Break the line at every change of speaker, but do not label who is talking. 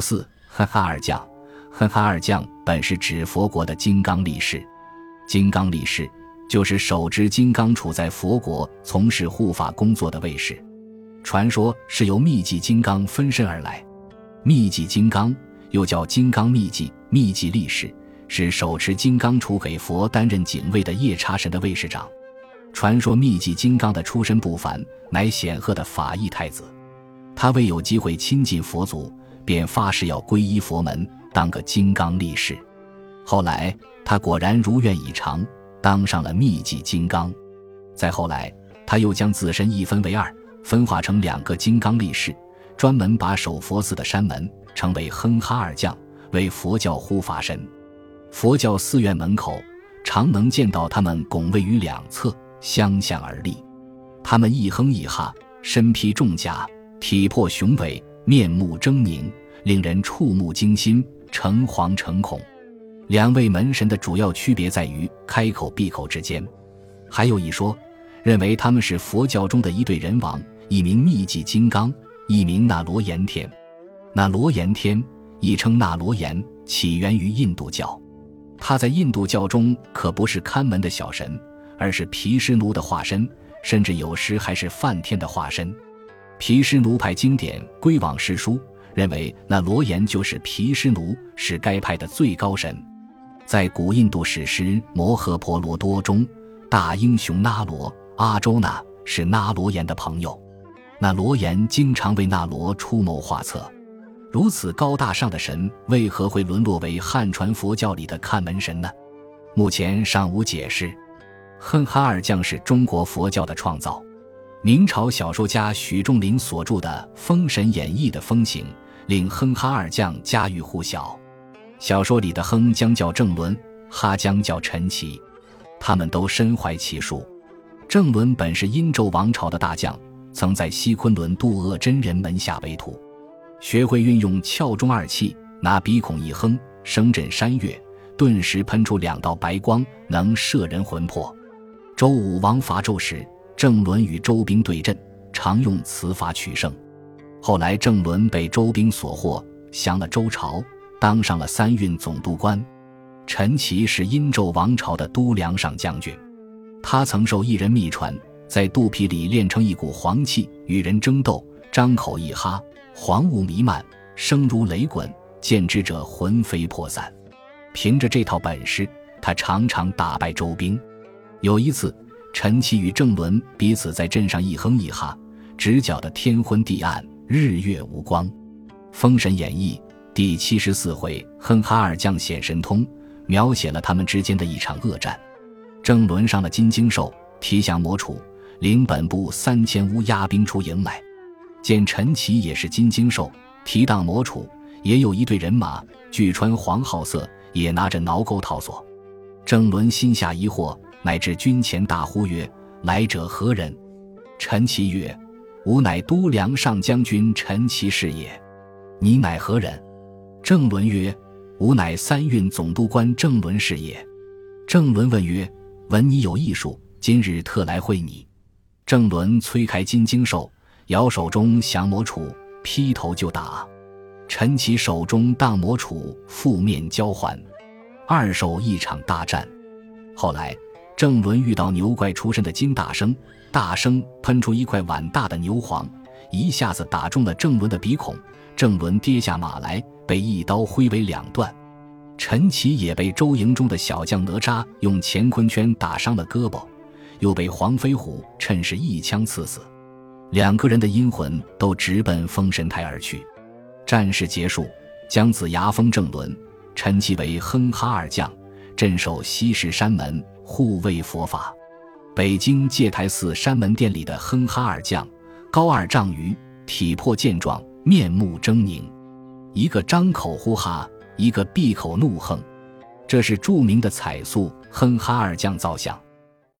四哼哈二将，哼哈二将本是指佛国的金刚力士。金刚力士就是手执金刚杵在佛国从事护法工作的卫士。传说是由密集金刚分身而来。密集金刚又叫金刚密集、密集力士，是手持金刚杵给佛担任警卫的夜叉神的卫士长。传说密集金刚的出身不凡，乃显赫的法义太子。他未有机会亲近佛祖，便发誓要皈依佛门，当个金刚力士。后来他果然如愿以偿，当上了密集金刚。再后来，他又将自身一分为二，分化成两个金刚力士，专门把守佛寺的山门，称为哼哈二将，为佛教护法神。佛教寺院门口常能见到他们拱卫于两侧。相向而立，他们一哼一哈，身披重甲，体魄雄伟，面目狰狞，令人触目惊心，诚惶诚恐。两位门神的主要区别在于开口闭口之间。还有一说，认为他们是佛教中的一对人王，一名密集金刚，一名那罗延天。那罗延天亦称那罗延，起源于印度教，他在印度教中可不是看门的小神。而是毗湿奴的化身，甚至有时还是梵天的化身。毗湿奴派经典《归往世书》认为，那罗延就是毗湿奴，是该派的最高神。在古印度史诗《摩诃婆罗多》中，大英雄那罗阿周那是那罗延的朋友。那罗延经常为那罗出谋划策。如此高大上的神，为何会沦落为汉传佛教里的看门神呢？目前尚无解释。哼哈二将是中国佛教的创造。明朝小说家许仲林所著的《封神演义》的风行，令哼哈二将家喻户晓。小说里的哼将叫郑伦，哈将叫陈奇，他们都身怀奇术。郑伦本是殷纣王朝的大将，曾在西昆仑渡厄真人门下为徒，学会运用窍中二气，拿鼻孔一哼，声震山岳，顿时喷出两道白光，能摄人魂魄。周武王伐纣时，郑伦与周兵对阵，常用此法取胜。后来郑伦被周兵所获，降了周朝，当上了三运总督官。陈奇是殷纣王朝的都梁上将军，他曾受一人秘传，在肚皮里炼成一股黄气，与人争斗，张口一哈，黄雾弥漫，声如雷滚，见之者魂飞魄散。凭着这套本事，他常常打败周兵。有一次，陈奇与郑伦彼此在镇上一哼一哈，直搅得天昏地暗，日月无光。《封神演义》第七十四回，哼哈二将显神通，描写了他们之间的一场恶战。郑伦上了金睛兽，提降魔杵，领本部三千乌鸦兵出营来，见陈奇也是金睛兽，提荡魔杵，也有一队人马，俱穿黄褐色，也拿着挠钩套索。郑伦心下疑惑。乃至军前大呼曰：“来者何人？”陈奇曰：“吾乃都梁上将军陈奇是也。你乃何人？”郑伦曰：“吾乃三运总督官郑伦是也。”郑伦问曰：“闻你有艺术，今日特来会你。”郑伦催开金睛兽，摇手中降魔杵，劈头就打。陈奇手中荡魔杵，负面交还，二手一场大战。后来。郑伦遇到牛怪出身的金大生，大声喷出一块碗大的牛黄，一下子打中了郑伦的鼻孔，郑伦跌下马来，被一刀挥为两段。陈奇也被周营中的小将哪吒用乾坤圈打伤了胳膊，又被黄飞虎趁势一枪刺死。两个人的阴魂都直奔封神台而去。战事结束，姜子牙封郑伦、陈奇为哼哈二将，镇守西市山门。护卫佛法，北京戒台寺山门殿里的哼哈二将，高二丈余，体魄健壮，面目狰狞，一个张口呼哈，一个闭口怒哼，这是著名的彩塑哼哈二将造像。